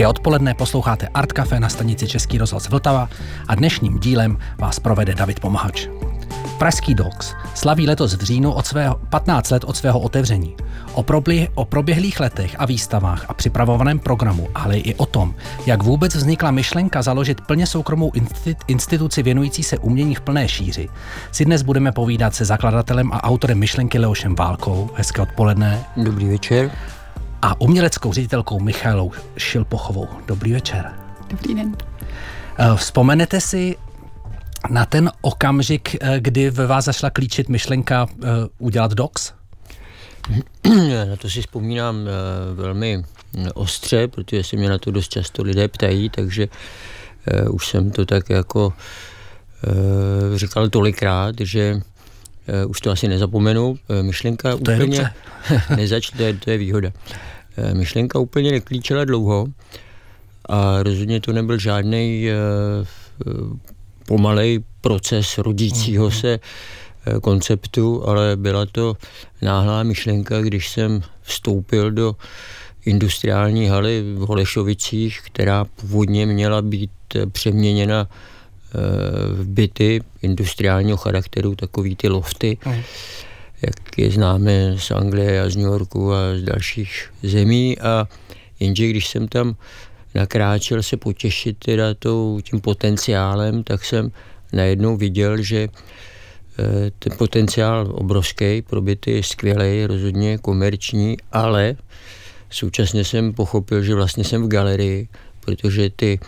Hezké odpoledne, posloucháte Art Café na stanici Český rozhlas Vltava a dnešním dílem vás provede David Pomahač. Pražský Dogs slaví letos v říjnu od svého 15 let od svého otevření. O, proběh, o proběhlých letech a výstavách a připravovaném programu, ale i o tom, jak vůbec vznikla myšlenka založit plně soukromou instituci věnující se umění v plné šíři, si dnes budeme povídat se zakladatelem a autorem myšlenky Leošem Válkou. Hezké odpoledne. Dobrý večer a uměleckou ředitelkou Michailou Šilpochovou. Dobrý večer. Dobrý den. Eh, vzpomenete si na ten okamžik, eh, kdy ve vás zašla klíčit myšlenka eh, udělat docs? Na to si vzpomínám velmi ostře, protože se mě na to dost často lidé ptají, takže už jsem to tak jako říkal tolikrát, že už to asi nezapomenu. Myšlenka to úplně nezač, to je, to je výhoda. Eh, myšlenka úplně neklíčela dlouho a rozhodně to nebyl žádný eh, pomalej proces rodícího mhm. se eh, konceptu, ale byla to náhlá myšlenka, když jsem vstoupil do industriální haly v Holešovicích, která původně měla být přeměněna v byty industriálního charakteru, takový ty lofty. Mm jak je známe z Anglie a z New Yorku a z dalších zemí. A jenže když jsem tam nakráčel se potěšit teda tou, tím potenciálem, tak jsem najednou viděl, že eh, ten potenciál obrovský, pro byty je skvělý, rozhodně komerční, ale současně jsem pochopil, že vlastně jsem v galerii, protože ty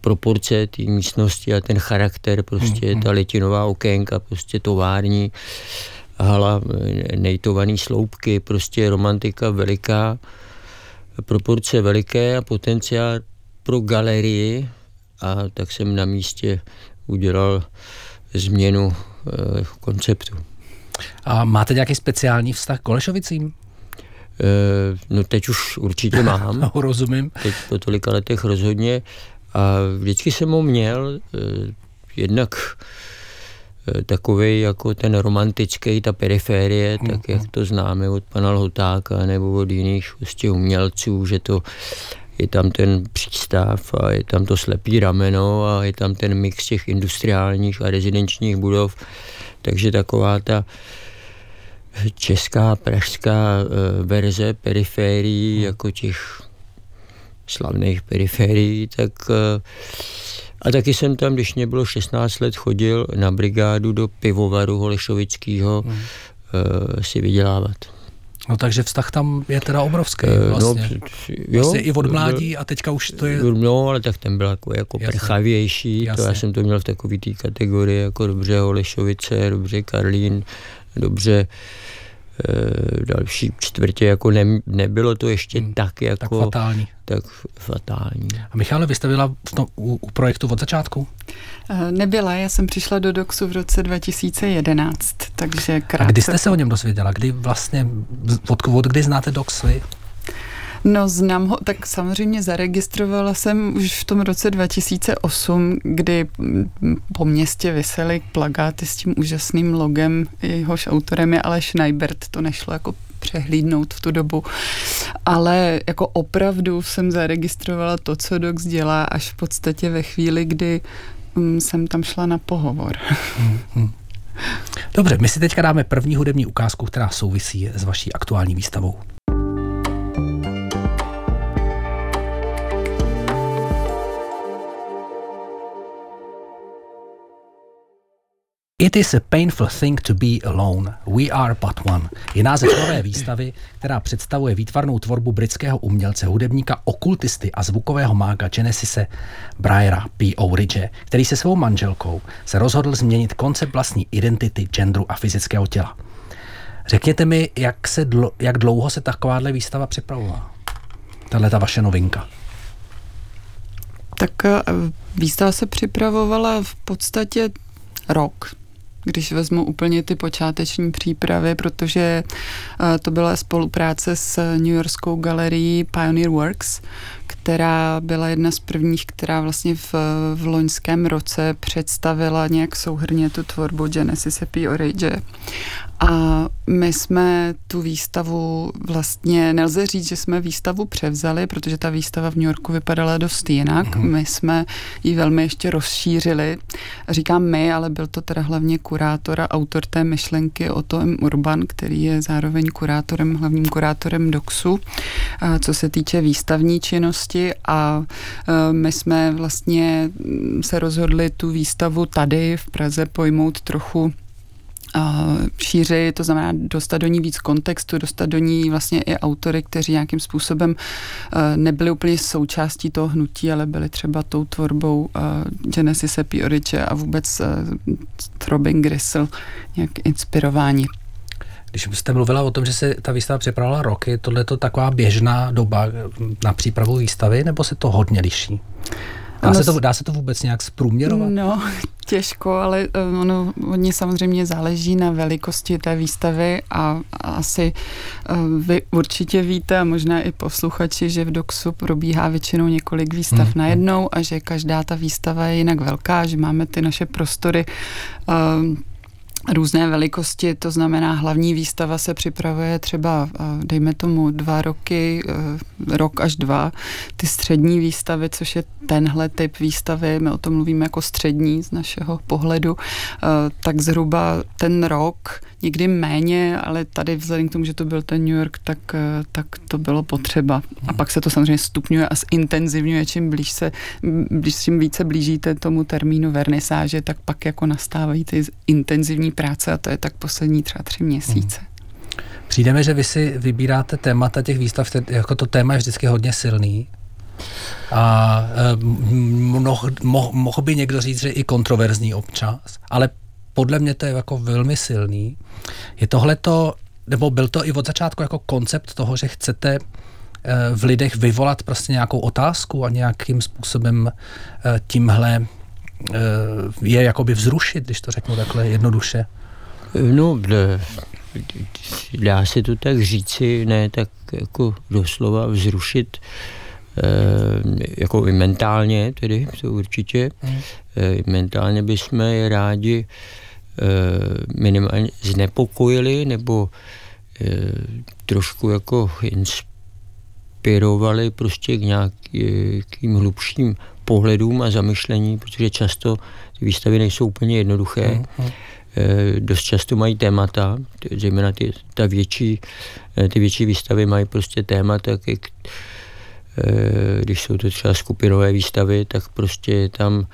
proporce té místnosti a ten charakter, prostě mm, ta litinová okénka, prostě tovární, hala, nejtovaný sloupky, prostě romantika veliká, proporce veliké a potenciál pro galerii a tak jsem na místě udělal změnu e, konceptu. A máte nějaký speciální vztah k Olešovicím? E, no teď už určitě mám. no, rozumím. Teď po tolika letech rozhodně. A vždycky jsem ho měl, e, jednak Eh, takový jako ten romantický, ta periférie, mm. tak jak to známe od pana Lhotáka nebo od jiných prostě umělců, že to je tam ten přístav a je tam to slepý rameno a je tam ten mix těch industriálních a rezidenčních budov. Takže taková ta česká, pražská eh, verze periférií, mm. jako těch slavných periférií, tak uh, a taky jsem tam, když mě bylo 16 let, chodil na brigádu do pivovaru Holešovického hmm. uh, si vydělávat. No takže vztah tam je teda obrovský eh, no, vlastně. No, jo, vlastně i od mládí a teďka už to je... No, ale tak ten byl jako, jako prchavější, to já jsem to měl v takové té kategorii, jako dobře Holešovice, dobře Karlín, dobře Eh, další čtvrtě, jako ne, nebylo to ještě hmm, tak jako... Tak fatální. Tak fatální. A Michále, vy jste byla v tom, u, u projektu od začátku? Eh, nebyla, já jsem přišla do DOXu v roce 2011, takže krátce... A kdy jste se o něm dozvěděla? Kdy vlastně, od, od kdy znáte DOX vy? No znám ho, tak samozřejmě zaregistrovala jsem už v tom roce 2008, kdy po městě vysely plagáty s tím úžasným logem, jehož autorem je Aleš Neibert, to nešlo jako přehlídnout v tu dobu. Ale jako opravdu jsem zaregistrovala to, co Dox dělá, až v podstatě ve chvíli, kdy um, jsem tam šla na pohovor. Mm-hmm. Dobře, my si teďka dáme první hudební ukázku, která souvisí s vaší aktuální výstavou. It is a painful thing to be alone. We are but one. Je název nové výstavy, která představuje výtvarnou tvorbu britského umělce, hudebníka, okultisty a zvukového mága Genesise Bryera P. O'Ridge, který se svou manželkou se rozhodl změnit koncept vlastní identity, genderu a fyzického těla. Řekněte mi, jak, se dlo, jak dlouho se takováhle výstava připravovala? Tahle ta vaše novinka. Tak eh, výstava se připravovala v podstatě rok když vezmu úplně ty počáteční přípravy, protože eh, to byla spolupráce s New Yorkskou galerií Pioneer Works, která byla jedna z prvních, která vlastně v, v loňském roce představila nějak souhrně tu tvorbu Genesis Happy Orage. A my jsme tu výstavu vlastně, nelze říct, že jsme výstavu převzali, protože ta výstava v New Yorku vypadala dost jinak. Mm-hmm. My jsme ji velmi ještě rozšířili. Říkám my, ale byl to teda hlavně kurátor a autor té myšlenky o tom Urban, který je zároveň kurátorem, hlavním kurátorem DOXu, co se týče výstavní činnosti a e, my jsme vlastně se rozhodli tu výstavu tady v Praze pojmout trochu šíři, to znamená dostat do ní víc kontextu, dostat do ní vlastně i autory, kteří nějakým způsobem e, nebyli úplně součástí toho hnutí, ale byli třeba tou tvorbou e, Genesis Pioriče a vůbec Throbbing Gristle nějak inspirováni. Když jste mluvila o tom, že se ta výstava připravila roky, tohle je to taková běžná doba na přípravu výstavy, nebo se to hodně liší? Dá, se to, dá se to vůbec nějak zprůměrovat? No, těžko, ale eh, ono hodně samozřejmě záleží na velikosti té výstavy a, a asi eh, vy určitě víte a možná i posluchači, že v DOXu probíhá většinou několik výstav hmm. najednou a že každá ta výstava je jinak velká, že máme ty naše prostory um, různé velikosti, to znamená hlavní výstava se připravuje třeba, dejme tomu, dva roky, e, rok až dva. Ty střední výstavy, což je tenhle typ výstavy, my o tom mluvíme jako střední z našeho pohledu, e, tak zhruba ten rok, někdy méně, ale tady vzhledem k tomu, že to byl ten New York, tak, e, tak to bylo potřeba. A pak se to samozřejmě stupňuje a zintenzivňuje, čím blíž se, blíž, čím více blížíte tomu termínu vernisáže, tak pak jako nastávají ty intenzivní práce a to je tak poslední třeba tři měsíce. Hmm. Přijdeme, že vy si vybíráte témata těch výstav, jako to téma je vždycky hodně silný. A eh, mohl, mohl, mohl by někdo říct, že i kontroverzní občas, ale podle mě to je jako velmi silný. Je tohle to, nebo byl to i od začátku jako koncept toho, že chcete eh, v lidech vyvolat prostě nějakou otázku a nějakým způsobem eh, tímhle Eh, je jakoby vzrušit, když to řeknu takhle jednoduše? No, dá se to tak říci, ne tak jako doslova vzrušit, eh, jako i mentálně tedy, to určitě. Hmm. Mentálně bychom je rádi minimálně znepokojili nebo trošku jako inspirovali prostě k nějakým hlubším pohledům a zamyšlení, protože často ty výstavy nejsou úplně jednoduché. Mm-hmm. Dost často mají témata, zejména ty, ta větší, eh, ty větší výstavy mají prostě témata, jak, eh, když jsou to třeba skupinové výstavy, tak prostě tam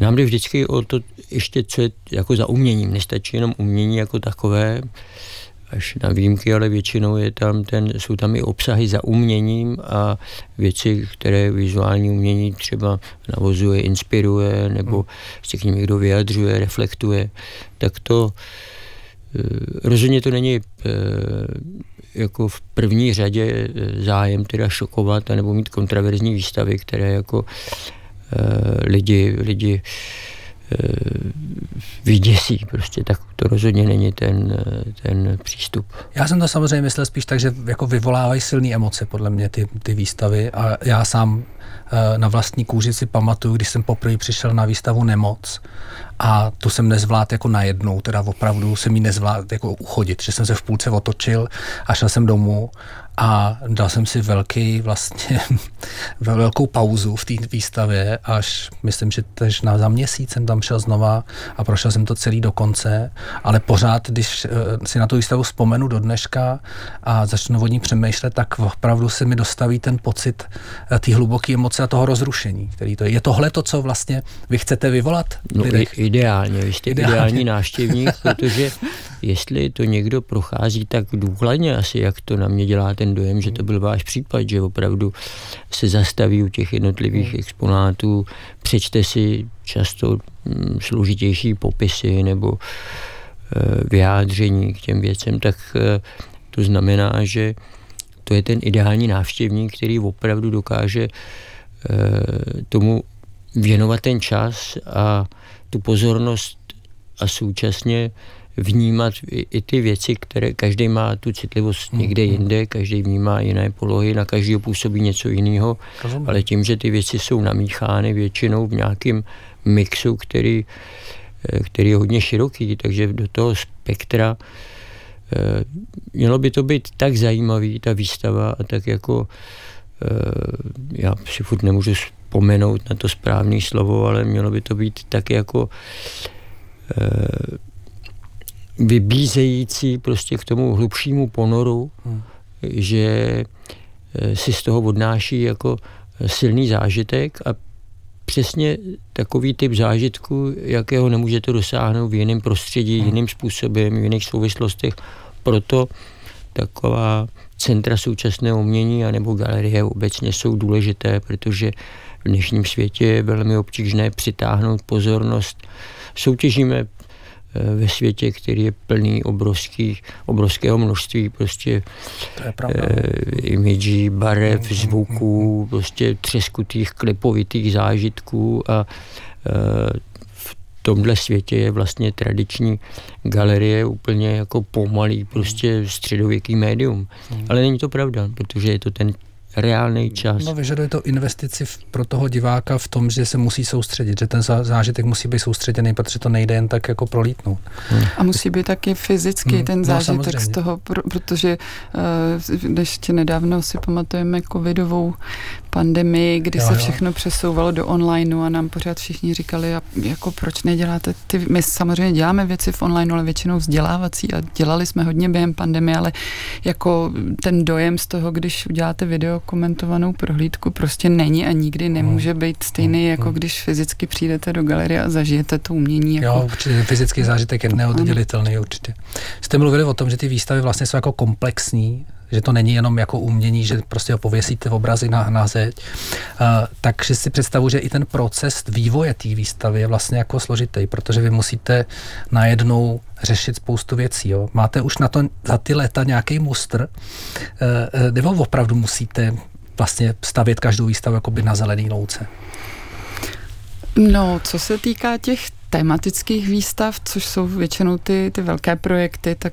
nám jde vždycky o to ještě, co je jako za uměním. Nestačí jenom umění jako takové, až na výjimky, ale většinou je tam ten, jsou tam i obsahy za uměním a věci, které vizuální umění třeba navozuje, inspiruje, nebo hmm. se k ním někdo vyjadřuje, reflektuje, tak to eh, rozhodně to není eh, jako v první řadě eh, zájem teda šokovat nebo mít kontraverzní výstavy, které jako lidi, lidi Eh, vyděsí. Prostě tak to rozhodně není ten, eh, ten přístup. Já jsem to samozřejmě myslel spíš tak, že jako vyvolávají silné emoce podle mě ty, ty výstavy a já sám eh, na vlastní kůži si pamatuju, když jsem poprvé přišel na výstavu Nemoc a tu jsem nezvlád jako najednou, teda opravdu jsem ji nezvlád jako uchodit, že jsem se v půlce otočil a šel jsem domů a dal jsem si velký vlastně velkou pauzu v té výstavě, až myslím, že tež na, za měsíc jsem tam šel znova a prošel jsem to celý do konce, ale pořád, když uh, si na tu výstavu vzpomenu do dneška a začnu o ní přemýšlet, tak opravdu se mi dostaví ten pocit uh, té hluboké emoce a toho rozrušení, který to je. Je tohle to, co vlastně vy chcete vyvolat? No, ideálně, vy jste ideálně. ideální návštěvník, protože jestli to někdo prochází tak důkladně asi, jak to na mě dělá ten dojem, že to byl váš případ, že opravdu se zastaví u těch jednotlivých hmm. exponátů, přečte si často mm, složitější popisy nebo eh, vyjádření k těm věcem, tak eh, to znamená, že to je ten ideální návštěvník, který opravdu dokáže eh, tomu věnovat ten čas a tu pozornost a současně vnímat i, i ty věci, které každý má tu citlivost někde jinde, každý vnímá jiné polohy, na každého působí něco jiného, ale tím, že ty věci jsou namíchány většinou v nějakém mixu, který, eh, který je hodně široký, takže do toho spektra eh, mělo by to být tak zajímavý, ta výstava a tak jako eh, já si furt nemůžu vzpomenout na to správné slovo, ale mělo by to být tak jako vybízející prostě k tomu hlubšímu ponoru, hmm. že si z toho odnáší jako silný zážitek a přesně takový typ zážitku, jakého nemůžete dosáhnout v jiném prostředí, hmm. jiným způsobem, v jiných souvislostech. Proto taková centra současného umění anebo galerie obecně jsou důležité, protože v dnešním světě je velmi obtížné přitáhnout pozornost. Soutěžíme ve světě, který je plný obrovských, obrovského množství prostě eh, imidží, barev, mm, mm, zvuků, prostě třeskutých, klipovitých zážitků a eh, v tomhle světě je vlastně tradiční galerie úplně jako pomalý, prostě středověký médium. Ale není to pravda, protože je to ten reálný čas. No, vyžaduje to investici v, pro toho diváka v tom, že se musí soustředit, že ten zážitek musí být soustředěný, protože to nejde jen tak jako prolítnout. Hmm. A musí být taky fyzicky hmm. ten no, zážitek no, z toho, protože uh, ještě nedávno si pamatujeme covidovou pandemii, kdy jo, se všechno jo. přesouvalo do onlineu a nám pořád všichni říkali, jako proč neděláte ty, my samozřejmě děláme věci v onlineu, ale většinou vzdělávací a dělali jsme hodně během pandemie, ale jako ten dojem z toho, když uděláte video komentovanou prohlídku prostě není a nikdy nemůže být stejný, jako když fyzicky přijdete do galerie a zažijete to umění. Jako... Jo, určitě fyzický zážitek je neoddělitelný určitě. Jste mluvili o tom, že ty výstavy vlastně jsou jako komplexní, že to není jenom jako umění, že prostě pověsíte v obrazy na, na zeď. Uh, takže si představu, že i ten proces vývoje té výstavy je vlastně jako složitý, protože vy musíte najednou řešit spoustu věcí. Jo. Máte už na to za ty léta nějaký mustr, uh, nebo opravdu musíte vlastně stavět každou výstavu jakoby na zelený louce? No, co se týká těch tematických výstav, což jsou většinou ty, ty velké projekty, tak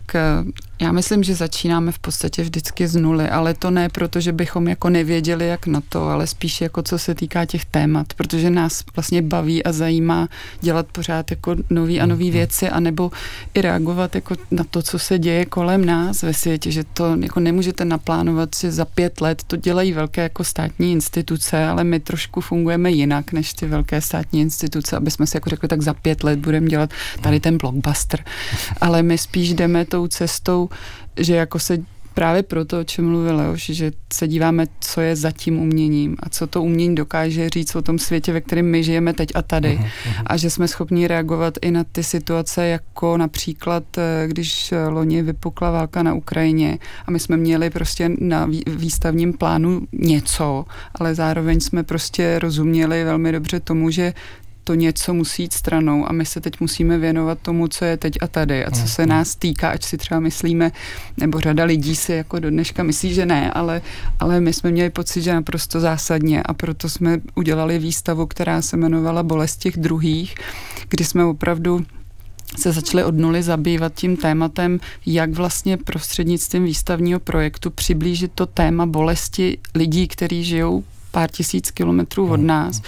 já myslím, že začínáme v podstatě vždycky z nuly, ale to ne proto, že bychom jako nevěděli, jak na to, ale spíš jako co se týká těch témat, protože nás vlastně baví a zajímá dělat pořád jako nový a nový mhm. věci, anebo i reagovat jako na to, co se děje kolem nás ve světě, že to jako nemůžete naplánovat, že za pět let to dělají velké jako státní instituce, ale my trošku fungujeme jinak než ty velké státní instituce, aby jsme si jako řekli, tak za pět let budeme dělat tady ten blockbuster. Ale my spíš jdeme tou cestou že jako se právě proto, o čem mluvil Leoš, že se díváme, co je za tím uměním a co to umění dokáže říct o tom světě, ve kterém my žijeme teď a tady. Uh-huh, uh-huh. A že jsme schopni reagovat i na ty situace, jako například, eh, když loni vypukla válka na Ukrajině a my jsme měli prostě na výstavním plánu něco, ale zároveň jsme prostě rozuměli velmi dobře tomu, že to něco musí jít stranou a my se teď musíme věnovat tomu, co je teď a tady a co se mhm. nás týká, ať si třeba myslíme, nebo řada lidí si jako do dneška myslí, že ne, ale, ale my jsme měli pocit, že naprosto zásadně a proto jsme udělali výstavu, která se jmenovala Bolest těch druhých, kdy jsme opravdu se začali od nuly zabývat tím tématem, jak vlastně prostřednictvím výstavního projektu přiblížit to téma bolesti lidí, kteří žijou pár tisíc kilometrů od mhm. nás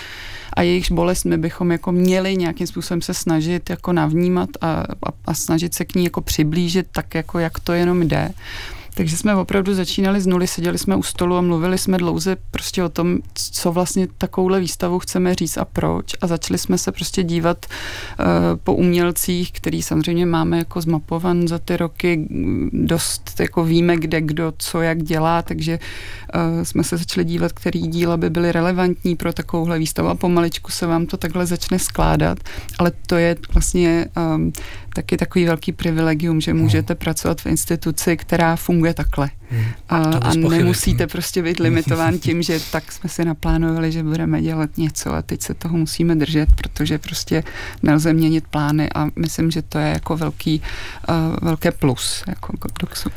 a jejichž bolest my bychom jako měli nějakým způsobem se snažit jako navnímat a, a, a snažit se k ní jako přiblížit tak, jako jak to jenom jde. Takže jsme opravdu začínali z nuly, seděli jsme u stolu a mluvili jsme dlouze prostě o tom, co vlastně takovouhle výstavu chceme říct a proč. A začali jsme se prostě dívat uh, po umělcích, který samozřejmě máme jako zmapovan za ty roky, dost jako víme, kde kdo co jak dělá, takže uh, jsme se začali dívat, který díla by byly relevantní pro takovouhle výstavu a pomaličku se vám to takhle začne skládat, ale to je vlastně um, taky takový velký privilegium, že můžete pracovat v instituci, která funguje takhle. Hmm. A, a nemusíte prostě být limitován tím, že tak jsme si naplánovali, že budeme dělat něco a teď se toho musíme držet, protože prostě nelze měnit plány a myslím, že to je jako velký, uh, velké plus jako Godoxu.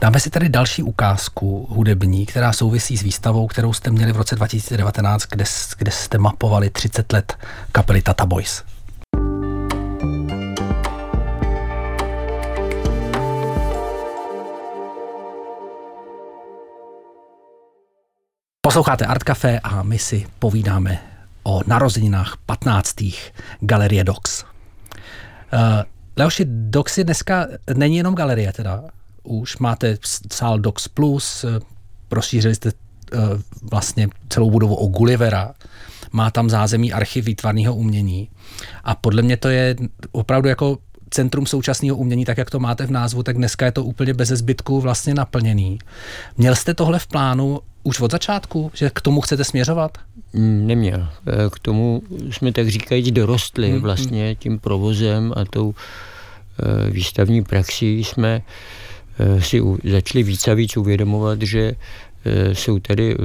Dáme si tady další ukázku hudební, která souvisí s výstavou, kterou jste měli v roce 2019, kde, kde jste mapovali 30 let kapely Tata Boys. Posloucháte Art Café a my si povídáme o narozeninách 15. Galerie Dox. Uh, Leoši, Dox je dneska není jenom galerie teda. Už máte sál Dox Plus, rozšířili jste uh, vlastně celou budovu o Gullivera, má tam zázemí archiv výtvarného umění a podle mě to je opravdu jako centrum současného umění, tak jak to máte v názvu, tak dneska je to úplně bez zbytku vlastně naplněný. Měl jste tohle v plánu už od začátku, že k tomu chcete směřovat? Mm, neměl. E, k tomu jsme tak říkajíc dorostli hmm, vlastně tím provozem a tou e, výstavní praxí jsme e, si začali víc a víc uvědomovat, že jsou tady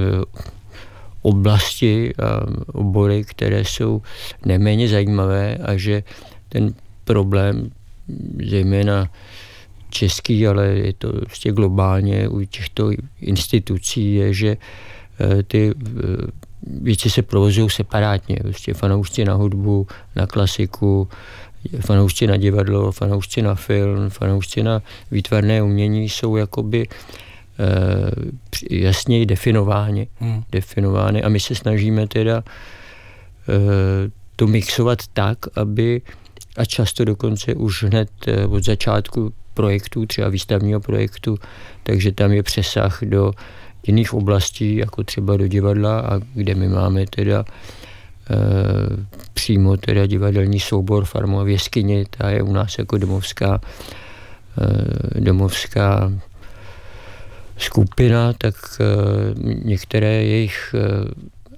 oblasti a obory, které jsou neméně zajímavé a že ten problém, zejména český, ale je to prostě globálně u těchto institucí, je, že eh, ty eh, věci se provozují separátně. Prostě fanoušci na hudbu, na klasiku, fanoušci na divadlo, fanoušci na film, fanoušci na výtvarné umění jsou jakoby eh, jasněji definovány, hmm. definovány a my se snažíme teda to mixovat tak, aby a často dokonce už hned od začátku projektů, třeba výstavního projektu, takže tam je přesah do jiných oblastí, jako třeba do divadla, a kde my máme teda e, přímo teda divadelní soubor Farmova v jeskyni, ta je u nás jako domovská, e, domovská skupina, tak e, některé jejich e,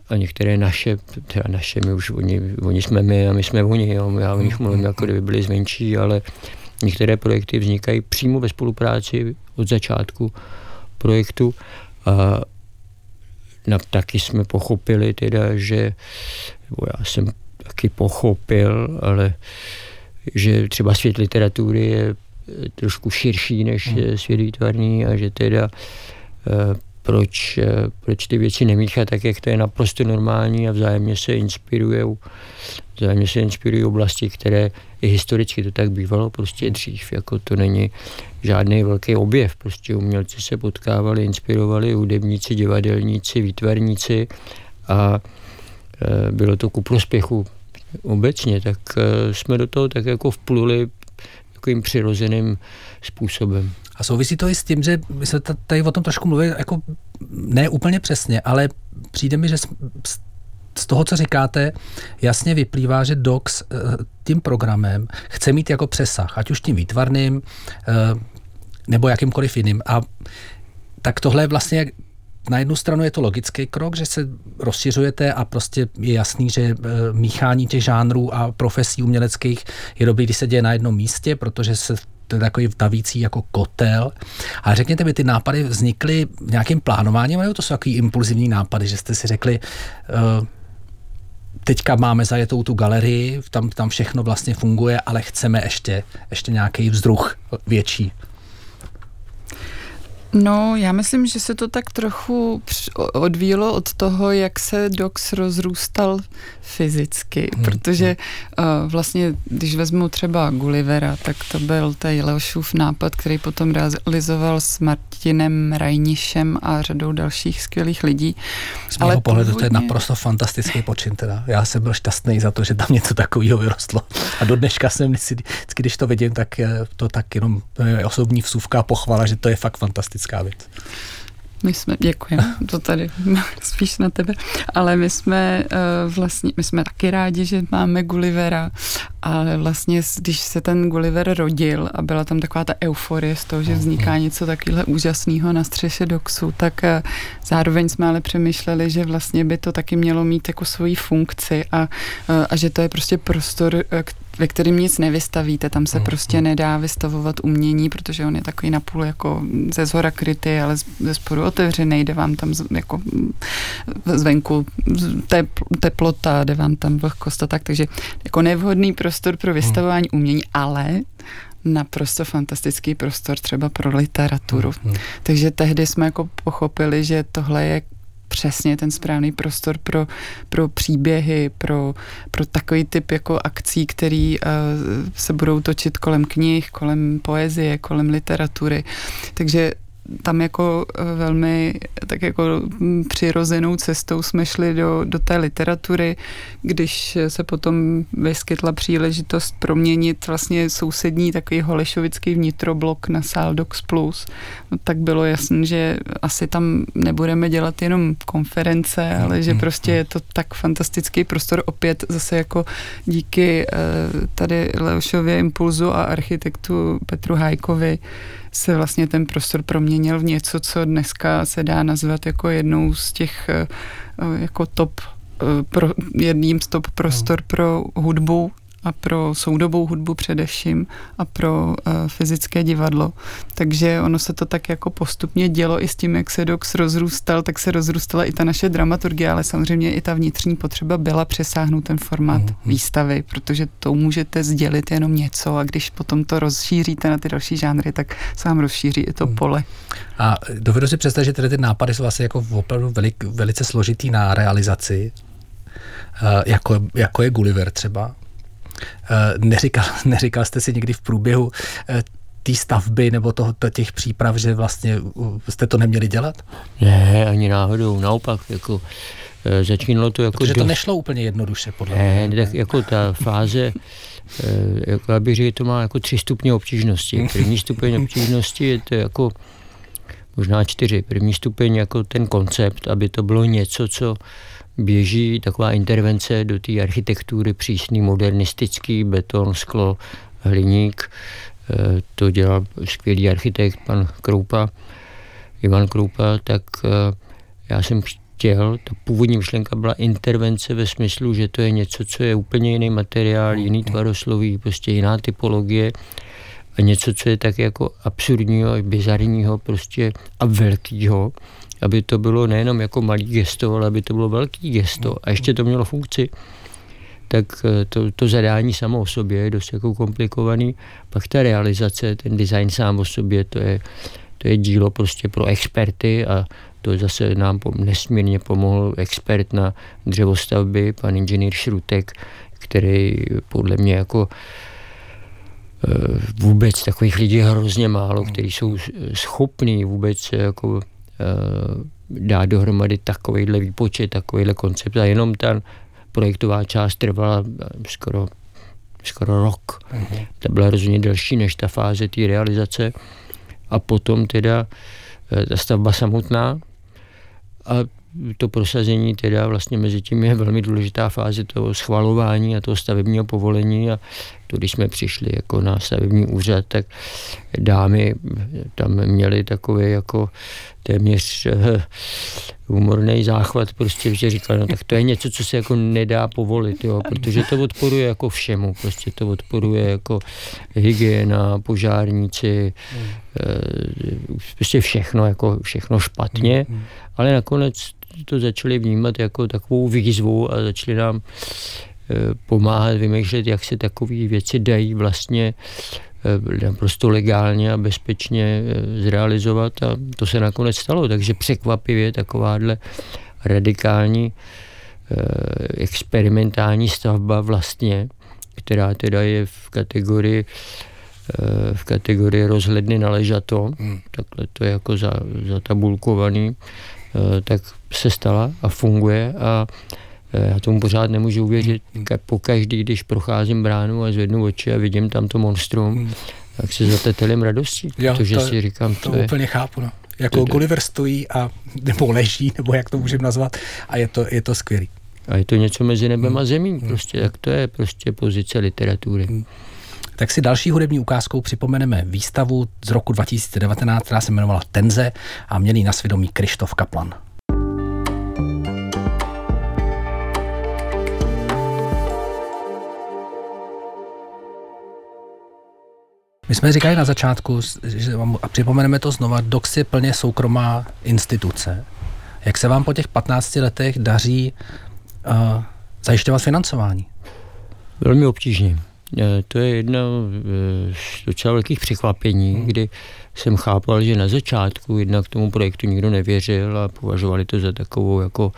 a některé naše, teda naše, my už oni, oni jsme my a my jsme oni, jo, já o nich mluvím, jako kdyby byli zmenší, ale Některé projekty vznikají přímo ve spolupráci od začátku projektu a na, taky jsme pochopili teda, že, nebo já jsem taky pochopil, ale že třeba svět literatury je trošku širší než hmm. svět výtvarný a že teda eh, proč, eh, proč ty věci nemíchat tak, jak to je naprosto normální a vzájemně se inspirují vzájemně se inspirují oblasti, které i historicky to tak bývalo. Prostě dřív, jako to není žádný velký objev, prostě umělci se potkávali, inspirovali, hudebníci, divadelníci, výtvarníci a e, bylo to ku prospěchu. Obecně, tak e, jsme do toho tak jako vpluli takovým přirozeným způsobem. A souvisí to i s tím, že my jsme tady o tom trošku mluvili, jako ne úplně přesně, ale přijde mi, že z toho, co říkáte, jasně vyplývá, že Docs eh, tím programem chce mít jako přesah, ať už tím výtvarným eh, nebo jakýmkoliv jiným. A tak tohle je vlastně na jednu stranu je to logický krok, že se rozšiřujete a prostě je jasný, že eh, míchání těch žánrů a profesí uměleckých je dobrý, když se děje na jednom místě, protože se to je takový vtavící jako kotel. A řekněte mi, ty nápady vznikly v nějakým plánováním, nebo to jsou takový impulzivní nápady, že jste si řekli, uh, teďka máme zajetou tu galerii, tam, tam všechno vlastně funguje, ale chceme ještě, ještě nějaký vzruch větší. No, já myslím, že se to tak trochu odvíjelo od toho, jak se Dox rozrůstal fyzicky, hmm. protože uh, vlastně, když vezmu třeba Gullivera, tak to byl ten Leošův nápad, který potom realizoval s Martinem Rajnišem a řadou dalších skvělých lidí. Z mého pohledu původně... to je naprosto fantastický počin teda. Já jsem byl šťastný za to, že tam něco takového vyrostlo. A do dneška jsem, vždycky, když to vidím, tak to tak jenom je osobní vsuvka pochvala, že to je fakt fantastické fantastická věc. My jsme, děkujeme, to tady spíš na tebe, ale my jsme uh, vlastně, my jsme taky rádi, že máme Gullivera, ale vlastně, když se ten Gulliver rodil a byla tam taková ta euforie z toho, že vzniká něco takového úžasného na střeše doxu, tak uh, zároveň jsme ale přemýšleli, že vlastně by to taky mělo mít jako svoji funkci a, uh, a že to je prostě prostor, ve kterým nic nevystavíte, tam se mm, prostě nedá vystavovat umění, protože on je takový napůl jako ze zhora krytý, ale ze sporu otevřený, jde vám tam z, jako zvenku teplota, jde vám tam vlhkost a tak, takže jako nevhodný prostor pro vystavování mm. umění, ale naprosto fantastický prostor třeba pro literaturu. Mm. Takže tehdy jsme jako pochopili, že tohle je přesně ten správný prostor pro, pro příběhy, pro, pro takový typ jako akcí, který uh, se budou točit kolem knih, kolem poezie, kolem literatury. Takže tam jako velmi tak jako přirozenou cestou jsme šli do, do té literatury, když se potom vyskytla příležitost proměnit vlastně sousední takový holešovický vnitroblok na Saldox Plus, no, tak bylo jasné, že asi tam nebudeme dělat jenom konference, ale že prostě je to tak fantastický prostor opět zase jako díky eh, tady Leošově impulzu a architektu Petru Hajkovi se vlastně ten prostor proměnil v něco, co dneska se dá nazvat jako jednou z těch eh, jako top pro, jedním z top prostor pro hudbu a pro soudobou hudbu především a pro uh, fyzické divadlo. Takže ono se to tak jako postupně dělo i s tím, jak se Dox rozrůstal, tak se rozrůstala i ta naše dramaturgie, ale samozřejmě i ta vnitřní potřeba byla přesáhnout ten formát mm-hmm. výstavy, protože to můžete sdělit jenom něco a když potom to rozšíříte na ty další žánry, tak se vám rozšíří i to mm. pole. A dovedu si představit, že tedy ty nápady jsou vlastně jako opravdu velik, velice složitý na realizaci, uh, jako, jako je Gulliver třeba, neříkal, neříkal jste si někdy v průběhu eh, té stavby nebo toho, těch příprav, že vlastně jste to neměli dělat? Ne, ani náhodou, naopak, jako eh, začínalo to jako... Protože to nešlo úplně jednoduše, podle mě. Ne, tak jako ta fáze, jako já bych řekl, to má jako tři stupně obtížnosti. První stupeň obtížnosti je to jako možná čtyři. První stupeň jako ten koncept, aby to bylo něco, co běží taková intervence do té architektury přísný, modernistický, beton, sklo, hliník. E, to dělal skvělý architekt, pan Kroupa, Ivan Kroupa, tak e, já jsem chtěl, ta původní myšlenka byla intervence ve smyslu, že to je něco, co je úplně jiný materiál, jiný tvarosloví, prostě jiná typologie a něco, co je tak jako absurdního, bizarního prostě a velkýho aby to bylo nejenom jako malý gesto, ale aby to bylo velký gesto. A ještě to mělo funkci, tak eh, to, to zadání samo o sobě je dost jako komplikovaný. Pak ta realizace, ten design sám o sobě, to je, to je dílo prostě pro experty a to zase nám nesmírně pomohl expert na dřevostavby, pan inženýr Šrutek, který podle mě jako eh, vůbec takových lidí hrozně málo, kteří jsou schopní vůbec jako Eh, dát dohromady takovýhle výpočet, takovýhle koncept a jenom ta projektová část trvala eh, skoro, skoro rok. Uh-huh. Ta byla rozhodně delší než ta fáze té realizace a potom teda eh, ta stavba samotná a to prosazení teda vlastně mezi tím je velmi důležitá fáze toho schvalování a toho stavebního povolení a to, když jsme přišli jako na stavební úřad, tak dámy tam měly takové jako téměř uh, humorný záchvat, prostě, že říkali, no tak to je něco, co se jako nedá povolit, jo, protože to odporuje jako všemu, prostě to odporuje jako hygiena, požárníci, uh, prostě všechno, jako všechno špatně, ale nakonec to začali vnímat jako takovou výzvu a začali nám eh, pomáhat vymýšlet, jak se takové věci dají vlastně eh, naprosto legálně a bezpečně eh, zrealizovat a to se nakonec stalo, takže překvapivě takováhle radikální experimentální stavba vlastně, která teda je v kategorii v kategorii rozhledny na ležato, hmm. takhle to je jako zatabulkovaný, Eh, tak se stala a funguje a eh, já tomu pořád nemůžu uvěřit. Hmm. Po každý, když procházím bránu a zvednu oči a vidím tam to monstrum, hmm. tak se zatetelím radostí, jo, protože to, si říkám, to, to je... úplně chápu, no. Jako to, Gulliver stojí a, nebo leží, nebo jak to můžeme nazvat, a je to, je to skvělý. A je to něco mezi nebem a zemí, prostě, tak to je prostě pozice literatury tak si další hudební ukázkou připomeneme výstavu z roku 2019, která se jmenovala Tenze a měli na svědomí Krištof Kaplan. My jsme říkali na začátku, že vám, a připomeneme to znova, DOX je plně soukromá instituce. Jak se vám po těch 15 letech daří uh, zajišťovat financování? Velmi obtížně. Eh, to je jedno z eh, docela velkých překvapení, hmm. kdy jsem chápal, že na začátku jednak tomu projektu nikdo nevěřil a považovali to za takovou jako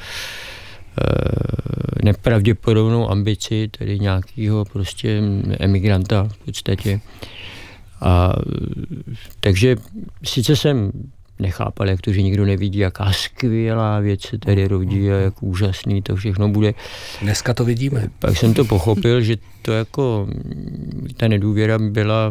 nepravděpodobnou ambici, tedy nějakého prostě emigranta v podstatě. A takže sice jsem nechápal, jak to, že nikdo nevidí, jaká skvělá věc se tady rodí a jak úžasný to všechno bude. Dneska to vidíme. Pak jsem to pochopil, že to jako, ta nedůvěra byla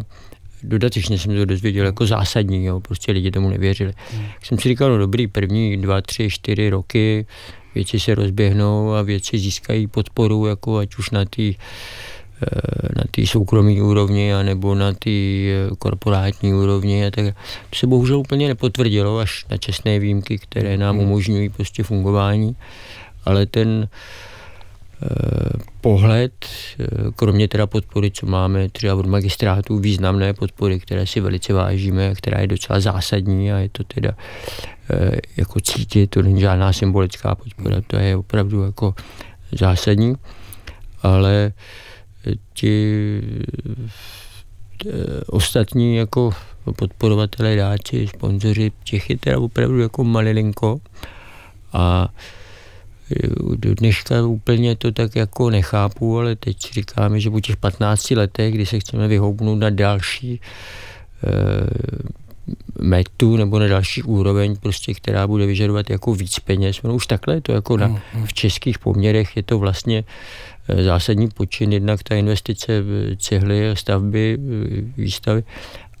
dodatečně jsem to dozvěděl jako zásadní, jo, prostě lidi tomu nevěřili. Hmm. jsem si říkal, no dobrý, první dva, tři, čtyři roky věci se rozběhnou a věci získají podporu, jako ať už na té na té soukromé úrovni anebo na té eh, korporátní úrovni a tak. To se bohužel úplně nepotvrdilo až na čestné výjimky, které nám hmm. umožňují prostě fungování, ale ten eh, pohled, kromě teda podpory, co máme třeba od magistrátů, významné podpory, které si velice vážíme, která je docela zásadní a je to teda jako cítit, to není žádná symbolická podpora, to je opravdu jako zásadní, ale ti eh, ostatní jako podporovatelé, dáči, sponzoři, těch je teda opravdu jako malilinko a eh, do dneška úplně to tak jako nechápu, ale teď říkáme, že po těch 15 letech, kdy se chceme vyhoupnout na další e, metu nebo na další úroveň, prostě, která bude vyžadovat jako víc peněz. No už takhle to jako na, hmm, hmm. v českých poměrech je to vlastně zásadní počin, jednak ta investice v cihly, stavby, eh, výstavy,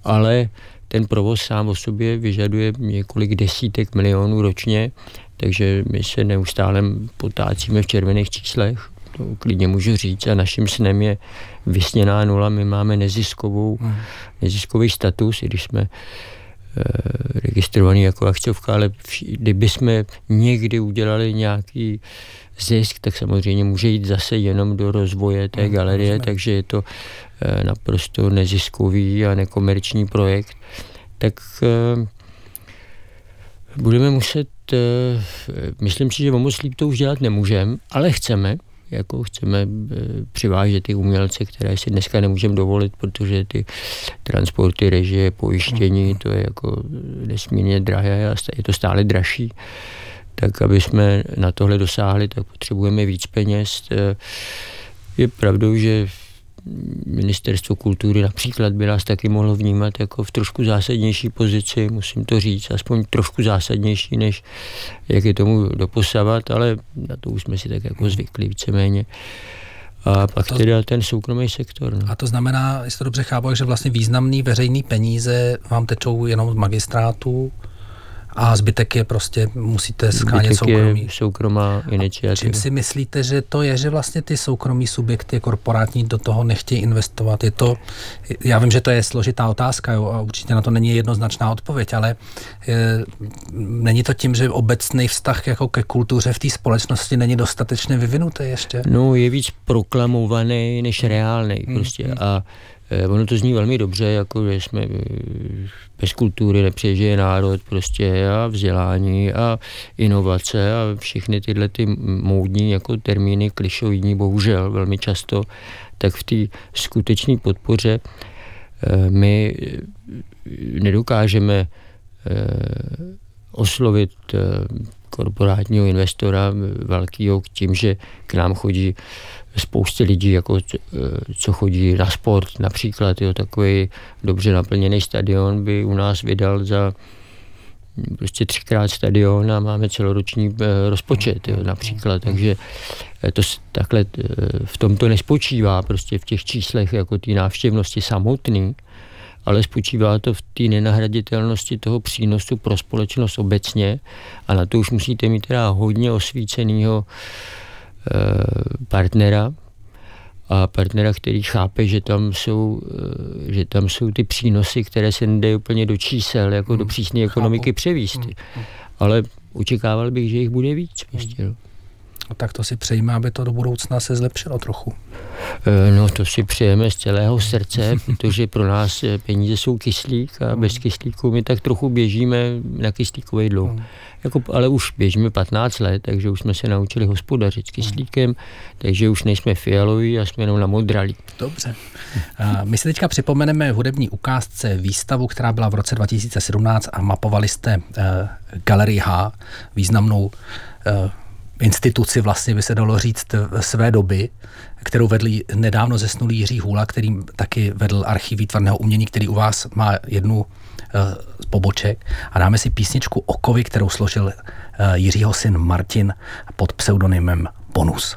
ale ten provoz sám o sobě vyžaduje několik desítek milionů ročně, takže my se neustále potácíme v červených číslech, to klidně můžu říct, a naším snem je vysněná nula, my máme neziskovou, hmm. neziskový status, i když jsme e, registrovaný jako akciovka, ale kdyby jsme někdy udělali nějaký zisk, tak samozřejmě může jít zase jenom do rozvoje té hmm, galerie, takže je to eh, naprosto neziskový a nekomerční projekt. Tak eh, budeme muset, eh, myslím si, že moc líp to už dělat nemůžeme, ale chceme, jako chceme přivážet ty umělce, které si dneska nemůžeme dovolit, protože ty transporty, režie, pojištění, hmm. to je jako nesmírně drahé a je to stále dražší tak aby jsme na tohle dosáhli, tak potřebujeme víc peněz. Eh, je pravdou, že ministerstvo kultury například by nás taky mohlo vnímat jako v trošku zásadnější pozici, musím to říct, aspoň trošku zásadnější, než jak je tomu doposavat, ale na to už jsme si tak jako zvykli víceméně. A pak to, teda ten soukromý sektor. No. A to znamená, jestli to dobře chápu, že vlastně významný veřejný peníze vám tečou jenom z magistrátu, a zbytek je prostě, musíte skánět soukromí. Je soukromá iniciativa. A čím si myslíte, že to je, že vlastně ty soukromí subjekty korporátní do toho nechtějí investovat? Je to, já vím, že to je složitá otázka jo, a určitě na to není jednoznačná odpověď, ale je, není to tím, že obecný vztah jako ke kultuře v té společnosti není dostatečně vyvinutý ještě? No, je víc proklamovaný než reálný hmm, prostě. Hmm. A ono to zní velmi dobře, jako že jsme eh, bez kultury nepřežije národ prostě a vzdělání a inovace a všechny tyhle ty módní jako termíny klišovidní, bohužel velmi často, tak v té skutečné podpoře eh, my nedokážeme oslovit korporátního investora velkého tím, že k nám chodí spoustě lidí, jako eh, co chodí na sport například, jo, takový dobře naplněný stadion by u nás vydal za hm, prostě třikrát stadion a máme celoroční eh, rozpočet jo, například, takže eh, to takhle v tom to nespočívá prostě v těch číslech jako té návštěvnosti samotný, ale spočívá to v té nenahraditelnosti toho přínosu pro společnost obecně a na to už musíte mít teda hodně osvíceného Eh, partnera a partnera, který chápe, že tam jsou, eh, že tam jsou ty přínosy, které se nedají úplně do čísel, jako hmm, do přísné ekonomiky převíst. Hmm, hmm. Ale očekával bych, že jich bude víc. Prostě, no. No tak to si přejíme, aby to do budoucna se zlepšilo trochu. Eh, no to si přejeme z celého srdce, protože pro nás peníze jsou kyslík a bez kyslíku my tak trochu běžíme na kyslíkový dlouh. Jako, ale už běžíme 15 let, takže už jsme se naučili hospodařit s kyslíkem, takže už nejsme fialoví a jsme jenom na modralí. Dobře. My si teďka připomeneme hudební ukázce výstavu, která byla v roce 2017 a mapovali jste uh, Galerii H, významnou instituci vlastně by se dalo říct své doby, kterou vedl nedávno zesnulý Jiří Hůla, který taky vedl archiv výtvarného umění, který u vás má jednu z poboček a dáme si písničku Okovy, kterou složil Jiřího syn Martin pod pseudonymem Bonus.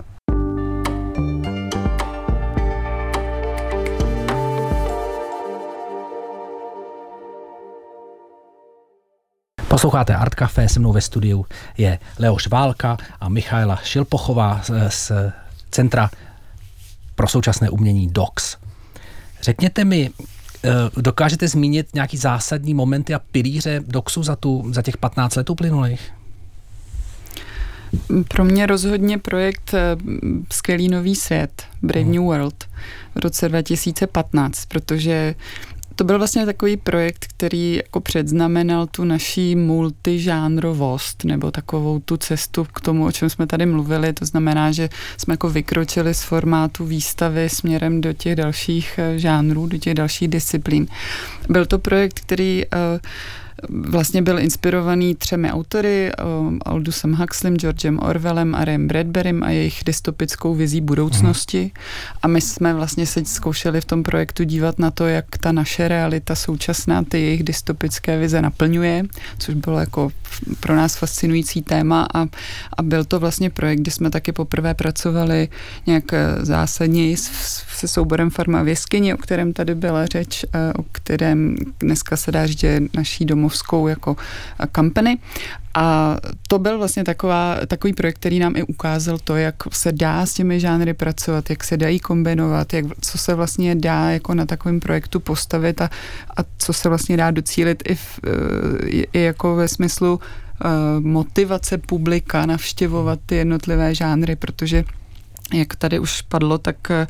Posloucháte Art Café, se mnou ve studiu je Leoš Válka a Michaela Šilpochová z Centra pro současné umění DOX. Řekněte mi, eh, dokážete zmínit nějaký zásadní momenty a pilíře DOXu za, tu, za těch 15 let uplynulých? Pro mě rozhodně projekt eh, Skvělý nový svět, Brave New World v roce 2015, protože to byl vlastně takový projekt, který jako předznamenal tu naší multižánrovost nebo takovou tu cestu k tomu, o čem jsme tady mluvili. To znamená, že jsme jako vykročili z formátu výstavy směrem do těch dalších eh, žánrů, do těch dalších disciplín. Byl to projekt, který uh, vlastně byl inspirovaný třemi autory, um, Aldusem Huxleym, Georgem Orwellem a Rayem Bradberrym a jejich dystopickou vizí budoucnosti. A my jsme vlastně se zkoušeli v tom projektu dívat na to, jak ta naše realita současná ty jejich dystopické vize naplňuje, což bylo jako pro nás fascinující téma a, a byl to vlastně projekt, kdy jsme taky poprvé pracovali nějak eh, zásadně se souborem Farma v o kterém tady byla řeč, eh, o kterém dneska se dá říct, že naší domov Moskou jako company. A to byl vlastně taková, takový projekt, který nám i ukázal to, jak se dá s těmi žánry pracovat, jak se dají kombinovat, jak, co se vlastně dá jako na takovém projektu postavit a, a co se vlastně dá docílit i, v, i, i jako ve smyslu uh, motivace publika navštěvovat ty jednotlivé žánry, protože jak tady už padlo, tak eh,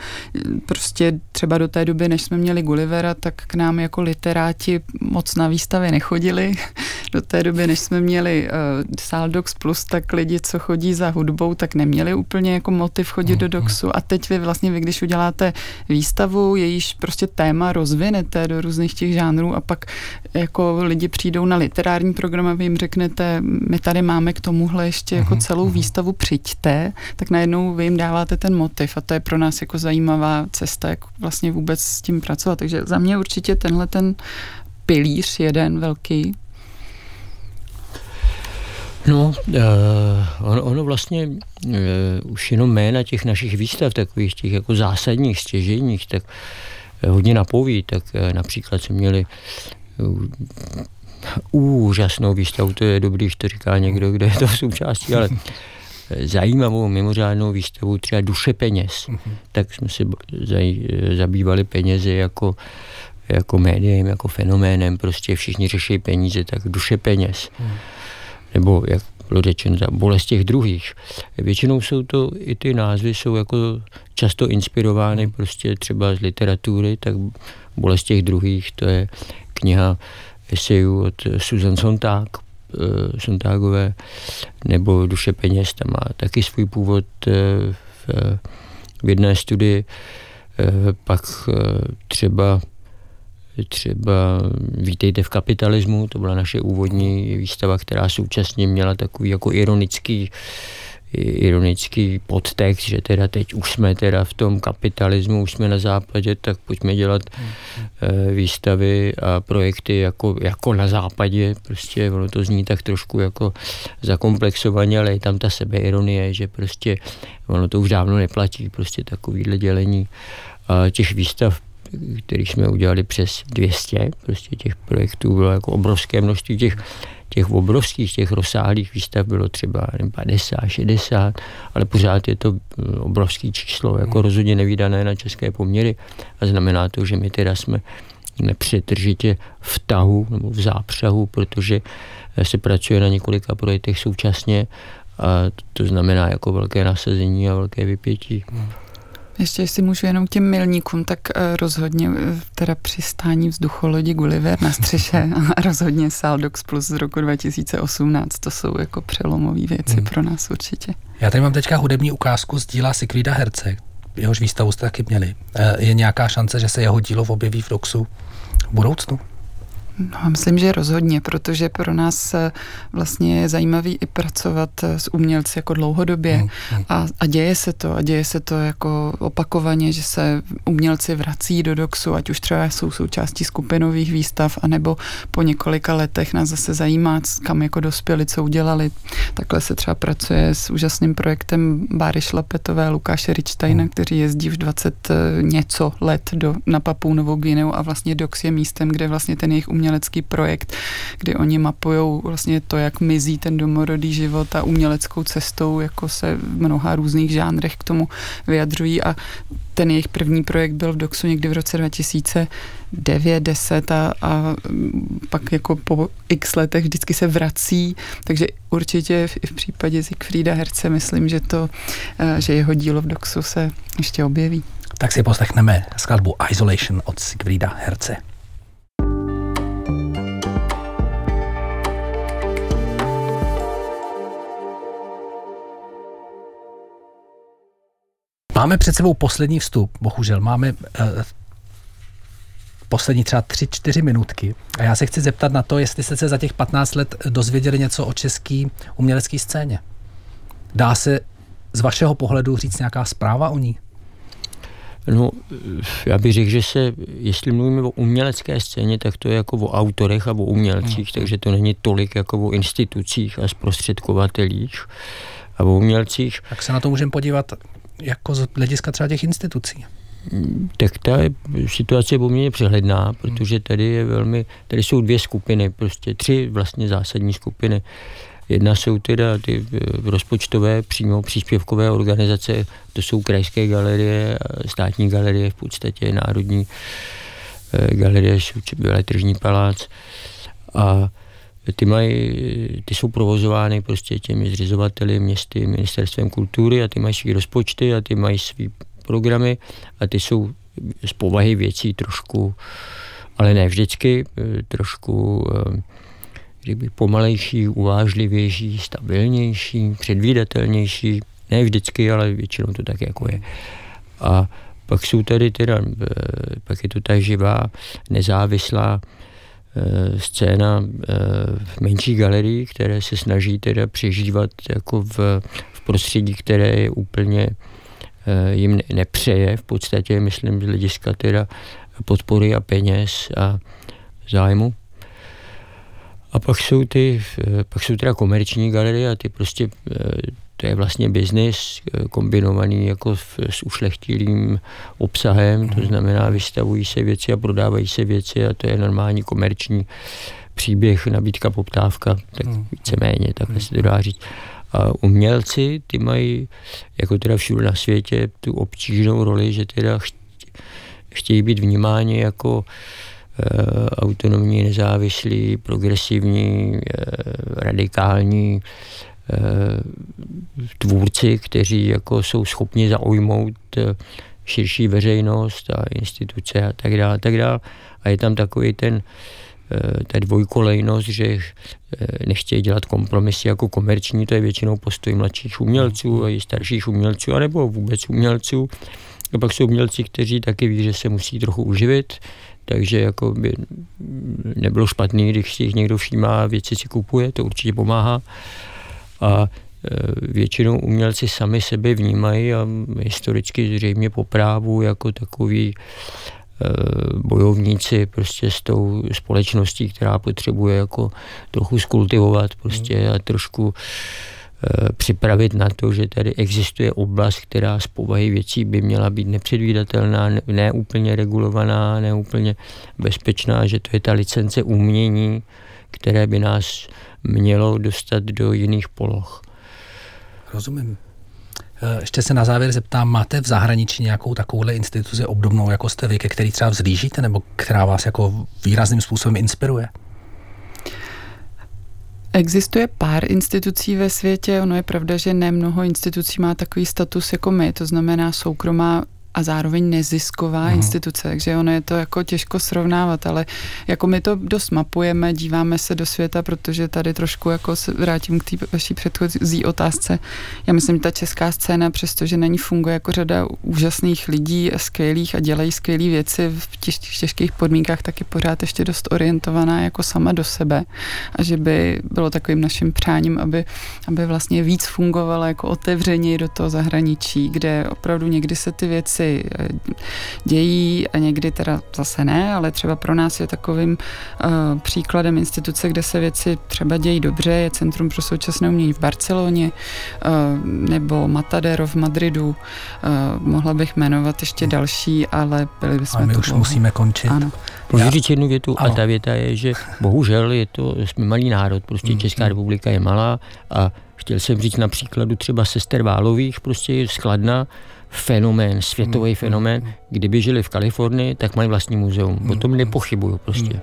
prostě třeba do té doby, než jsme měli Gullivera, tak k nám jako literáti moc na výstavy nechodili. Do té doby, než jsme měli uh, Saldox Plus, tak lidi, co chodí za hudbou, tak neměli úplně jako motiv chodit do mhm. Doxu. A teď vy vlastně, vy když uděláte výstavu, jejíž prostě téma rozvinete do různých těch žánrů a pak jako lidi přijdou na literární program a vy jim řeknete, my tady máme k tomuhle ještě jako mhm, celou mhm. výstavu, přijďte, tak najednou vy jim dáváte máte ten motiv a to je pro nás jako zajímavá cesta, jak vlastně vůbec s tím pracovat. Takže za mě určitě tenhle ten pilíř jeden velký. No, uh, ono, ono vlastně uh, už jenom jména těch našich výstav, takových těch jako zásadních, stěžejních, tak uh, hodně napoví, tak například jsme měli úžasnou výstavu, to je dobrý, že to říká někdo, kde je to součástí, ale zajímavou mimořádnou výstavu třeba Duše peněz. Mm-hmm. Tak jsme se zabývali penězi jako, jako médiem, jako fenoménem, prostě všichni řeší peníze, tak duše peněz. Mm. Nebo jak bylo řečeno, bolest těch druhých. Většinou jsou to, i ty názvy jsou jako často inspirovány prostě třeba z literatury, tak bolest těch druhých, to je kniha esejů od Susan Sontag, Eh, Sontágové, nebo Duše peněz, tam má taky svůj původ eh, v, v jedné studii. Eh, pak třeba třeba Vítejte v kapitalismu, to byla naše úvodní výstava, která současně měla takový jako ironický ironický podtext, že teda teď už jsme teda v tom kapitalismu, už jsme na západě, tak pojďme dělat mm. výstavy a projekty jako, jako na západě, prostě ono to zní tak trošku jako zakomplexovaně, ale je tam ta sebeironie, že prostě ono to už dávno neplatí, prostě takovýhle dělení a těch výstav který jsme udělali přes 200, prostě těch projektů bylo jako obrovské množství těch těch obrovských, těch rozsáhlých výstav bylo třeba 50, 60, ale pořád je to eh, obrovský číslo, jako hmm. rozhodně nevídané na české poměry a znamená to, že my teda jsme nepřetržitě v tahu nebo v zápřahu, protože eh, se pracuje na několika projektech současně a to znamená jako velké nasazení a velké vypětí. Hmm. Ještě jestli můžu jenom k těm milníkům, tak uh, rozhodně uh, teda přistání vzducholodi Gulliver na střeše a rozhodně Saldox Plus z roku 2018, to jsou jako přelomové věci hmm. pro nás určitě. Já tady mám teďka hudební ukázku z díla Sikvída Herce, jehož výstavu jste taky měli. Uh, je nějaká šance, že se jeho dílo objeví v Doxu v budoucnu? No, myslím, že rozhodně, protože pro nás eh, vlastně je zajímavý i pracovat eh, s umělci jako dlouhodobě hmm, hmm. A, a děje se to, a děje se to jako opakovaně, že se umělci vrací do DOXu, ať už třeba jsou součástí skupinových výstav, anebo po několika letech nás zase zajímá, kam jako dospěli, co udělali. Takhle se třeba pracuje s úžasným projektem Báry Šlapetové, Lukáše Richsteina, hmm. kteří jezdí už 20 eh, něco let do, na Papou Novou a vlastně DOX je místem, kde vlastně ten jejich umělec umělecký projekt, kdy oni mapují vlastně to, jak mizí ten domorodý život a uměleckou cestou, jako se v mnoha různých žánrech k tomu vyjadřují a ten jejich první projekt byl v Doxu někdy v roce 2009, 10 a, a pak jako po x letech vždycky se vrací, takže určitě i v případě Siegfrieda Herce myslím, že to, eh, že jeho dílo v Doxu se ještě objeví. Tak si poslechneme skladbu Isolation od Siegfrieda Herce. Máme před sebou poslední vstup, bohužel. Máme uh, poslední třeba 3-4 minutky. A já se chci zeptat na to, jestli jste se za těch 15 let dozvěděli něco o české umělecké scéně. Dá se z vašeho pohledu říct nějaká zpráva o ní? No, já bych řekl, že se, jestli mluvíme o umělecké scéně, tak to je jako o autorech a o umělcích, mm. takže to není tolik jako o institucích a zprostředkovatelích a o umělcích. Tak se na to můžeme podívat jako z hlediska třeba těch institucí? Tak ta situace je poměrně přehledná, protože tady je velmi, tady jsou dvě skupiny, prostě tři vlastně zásadní skupiny. Jedna jsou teda ty eh, rozpočtové přímo příspěvkové organizace, to jsou krajské galerie, státní galerie, v podstatě národní eh, galerie, tržní palác a ty, mají, ty jsou provozovány prostě těmi zřizovateli, městy, ministerstvem kultury a ty mají své rozpočty a ty mají své programy a ty jsou z povahy věcí trošku, ale ne vždycky, eh, trošku eh, kdyby pomalejší, uvážlivější, stabilnější, předvídatelnější. Ne vždycky, ale většinou to tak jako je. A pak jsou tady teda, eh, pak je to ta živá, nezávislá scéna eh, v menší galerii, které se snaží teda přežívat jako v, v prostředí, které je úplně eh, jim nepřeje v podstatě, myslím, z hlediska teda podpory a peněz a zájmu. A pak jsou ty, pak jsou teda komerční galerie a ty prostě to je vlastně biznis eh, kombinovaný jako s ušlechtilým obsahem, to mhm. znamená vystavují se věci a prodávají se věci a to je normální komerční příběh, nabídka, poptávka, tak mhm. víceméně, takhle se to dá říct. A umělci, ty mají, jako teda všude na světě, tu obtížnou roli, že teda chtějí být vnímáni jako e, autonomní, nezávislí, progresivní, e, radikální, tvůrci, kteří jako jsou schopni zaujmout eh, širší veřejnost a instituce a tak dále, tak dále. A je tam takový ten eh, ta dvojkolejnost, že nechtějí dělat kompromisy jako komerční, to je většinou postoj mladších umělců a i starších umělců, anebo vůbec umělců. A pak jsou umělci, kteří taky ví, že se musí trochu uživit, takže jako by nebylo špatný, když si jich někdo všímá, věci si kupuje, to určitě pomáhá a e, většinou umělci sami sebe vnímají a historicky zřejmě po právu jako takový e, bojovníci prostě s tou společností, která potřebuje jako trochu skultivovat prostě a trošku e, připravit na to, že tady existuje oblast, která z povahy věcí by měla být nepředvídatelná, neúplně regulovaná, neúplně bezpečná, že to je ta licence umění, které by nás mělo dostat do jiných poloh. Rozumím. E, ještě se na závěr zeptám, máte v zahraničí nějakou takovouhle instituci obdobnou, jako jste vy, ke který třeba vzlížíte, nebo která vás jako výrazným způsobem inspiruje? Existuje pár institucí ve světě, ono je pravda, že ne mnoho institucí má takový status jako my, to znamená soukromá a zároveň nezisková hmm. instituce, takže ono je to jako těžko srovnávat, ale jako my to dost mapujeme, díváme se do světa, protože tady trošku jako se vrátím k té vaší předchozí otázce. Já myslím, že ta česká scéna, přestože není funguje jako řada úžasných lidí, skvělých a dělají skvělé věci v těž, těžkých podmínkách, tak je pořád ještě dost orientovaná jako sama do sebe a že by bylo takovým naším přáním, aby, aby vlastně víc fungovala jako otevřeně do toho zahraničí, kde opravdu někdy se ty věci eh, dějí a někdy teda zase ne, ale třeba pro nás je takovým uh, příkladem instituce, kde se věci třeba dějí dobře, je Centrum pro současné umění v Barceloně uh, nebo Matadero v Madridu. Uh, mohla bych jmenovat ještě další, ale byli bychom A my už dlouho. musíme končit. Ano. Můžu říct jednu větu Ano. a ta věta je, že bohužel je to, jsme malý národ, prostě Mm, Česká republika je malá a chtěl jsem říct na příkladu třeba sester Válových, prostě je skladna, fenomén, světový Mm, fenomén, mm, kdyby žili v Kalifornii, tak mají vlastní muzeum. O tom Mm, nepochybuju prostě. mm.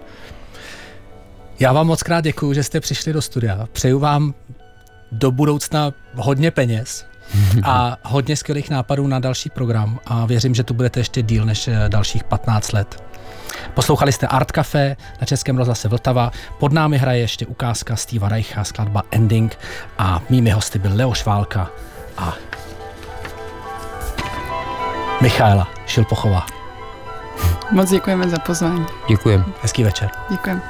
Já vám moc krát děkuji, že jste přišli do studia. Přeju vám do budoucna hodně peněz a hodně skvělých nápadů na další program a věřím, že tu budete ještě díl než eh, dalších 15 let. Poslouchali jste Art Café na Českém rozhlase Vltava. Pod námi hraje ještě ukázka Steva Reicha, skladba Ending a mými hosty byl Leoš Válka a Michaela Šilpochová. Moc děkujeme za pozvání. Děkujem. Hezký večer. Děkujeme.